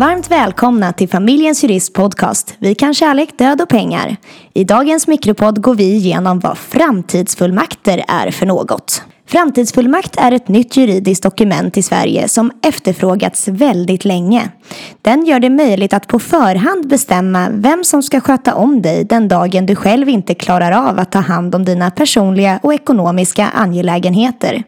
Varmt välkomna till Familjens Jurist Podcast. Vi kan kärlek, död och pengar. I dagens mikropodd går vi igenom vad framtidsfullmakter är för något. Framtidsfullmakt är ett nytt juridiskt dokument i Sverige som efterfrågats väldigt länge. Den gör det möjligt att på förhand bestämma vem som ska sköta om dig den dagen du själv inte klarar av att ta hand om dina personliga och ekonomiska angelägenheter.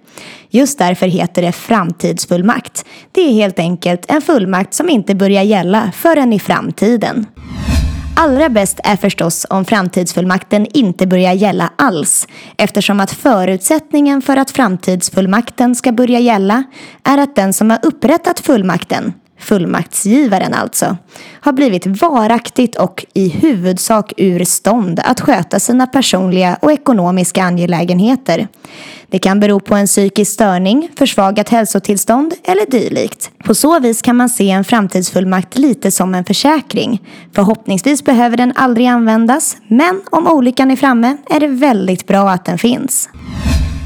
Just därför heter det framtidsfullmakt. Det är helt enkelt en fullmakt som inte börjar gälla förrän i framtiden. Allra bäst är förstås om framtidsfullmakten inte börjar gälla alls eftersom att förutsättningen för att framtidsfullmakten ska börja gälla är att den som har upprättat fullmakten, fullmaktsgivaren alltså, har blivit varaktigt och i huvudsak ur stånd att sköta sina personliga och ekonomiska angelägenheter. Det kan bero på en psykisk störning, försvagat hälsotillstånd eller dylikt. På så vis kan man se en framtidsfullmakt lite som en försäkring. Förhoppningsvis behöver den aldrig användas, men om olyckan är framme är det väldigt bra att den finns.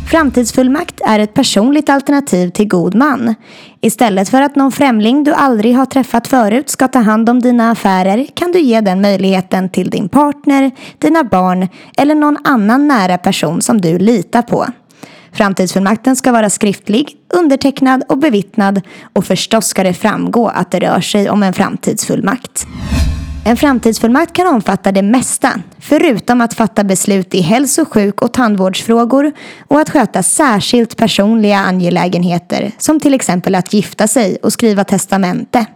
Framtidsfullmakt är ett personligt alternativ till god man. Istället för att någon främling du aldrig har träffat förut ska ta hand om dina affärer kan du ge den möjligheten till din partner, dina barn eller någon annan nära person som du litar på. Framtidsfullmakten ska vara skriftlig, undertecknad och bevittnad och förstås ska det framgå att det rör sig om en framtidsfullmakt. En framtidsfullmakt kan omfatta det mesta, förutom att fatta beslut i hälso-, sjuk och tandvårdsfrågor och att sköta särskilt personliga angelägenheter, som till exempel att gifta sig och skriva testamente.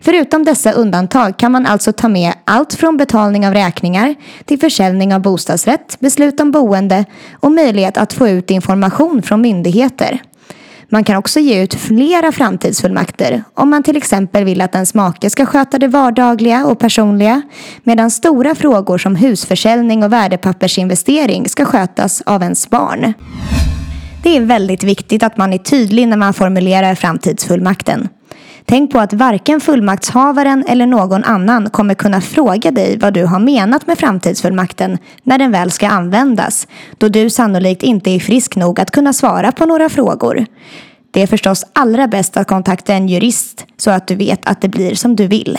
Förutom dessa undantag kan man alltså ta med allt från betalning av räkningar till försäljning av bostadsrätt, beslut om boende och möjlighet att få ut information från myndigheter. Man kan också ge ut flera framtidsfullmakter om man till exempel vill att ens make ska sköta det vardagliga och personliga medan stora frågor som husförsäljning och värdepappersinvestering ska skötas av ens barn. Det är väldigt viktigt att man är tydlig när man formulerar framtidsfullmakten. Tänk på att varken fullmaktshavaren eller någon annan kommer kunna fråga dig vad du har menat med framtidsfullmakten när den väl ska användas, då du sannolikt inte är frisk nog att kunna svara på några frågor. Det är förstås allra bäst att kontakta en jurist så att du vet att det blir som du vill.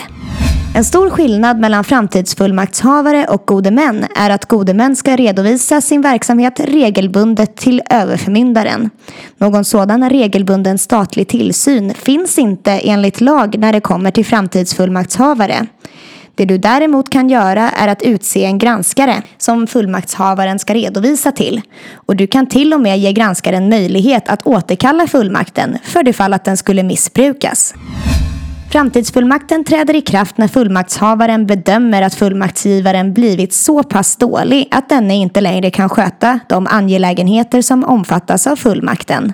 En stor skillnad mellan framtidsfullmaktshavare och gode män är att gode män ska redovisa sin verksamhet regelbundet till överförmyndaren. Någon sådan regelbunden statlig tillsyn finns inte enligt lag när det kommer till framtidsfullmaktshavare. Det du däremot kan göra är att utse en granskare som fullmaktshavaren ska redovisa till. Och du kan till och med ge granskaren möjlighet att återkalla fullmakten för det fall att den skulle missbrukas. Framtidsfullmakten träder i kraft när fullmaktshavaren bedömer att fullmaktsgivaren blivit så pass dålig att denne inte längre kan sköta de angelägenheter som omfattas av fullmakten.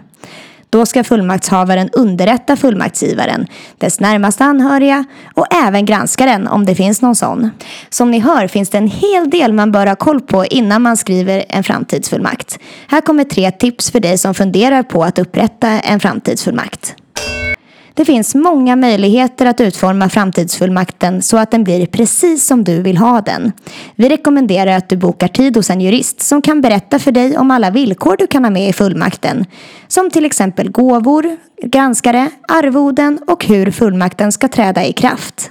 Då ska fullmaktshavaren underrätta fullmaktsgivaren, dess närmaste anhöriga och även granskaren om det finns någon sån. Som ni hör finns det en hel del man bör ha koll på innan man skriver en framtidsfullmakt. Här kommer tre tips för dig som funderar på att upprätta en framtidsfullmakt. Det finns många möjligheter att utforma framtidsfullmakten så att den blir precis som du vill ha den. Vi rekommenderar att du bokar tid hos en jurist som kan berätta för dig om alla villkor du kan ha med i fullmakten. Som till exempel gåvor, granskare, arvoden och hur fullmakten ska träda i kraft.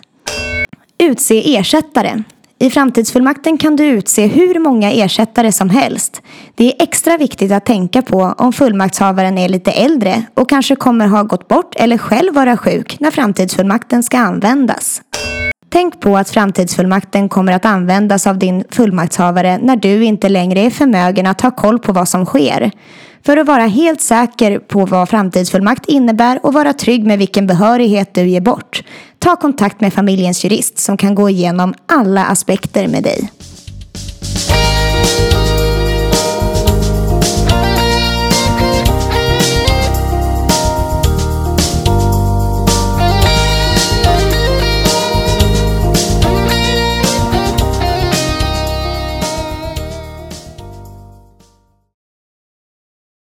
Utse ersättare. I framtidsfullmakten kan du utse hur många ersättare som helst. Det är extra viktigt att tänka på om fullmaktshavaren är lite äldre och kanske kommer ha gått bort eller själv vara sjuk när framtidsfullmakten ska användas. Tänk på att framtidsfullmakten kommer att användas av din fullmaktshavare när du inte längre är förmögen att ha koll på vad som sker. För att vara helt säker på vad framtidsfullmakt innebär och vara trygg med vilken behörighet du ger bort, ta kontakt med familjens jurist som kan gå igenom alla aspekter med dig.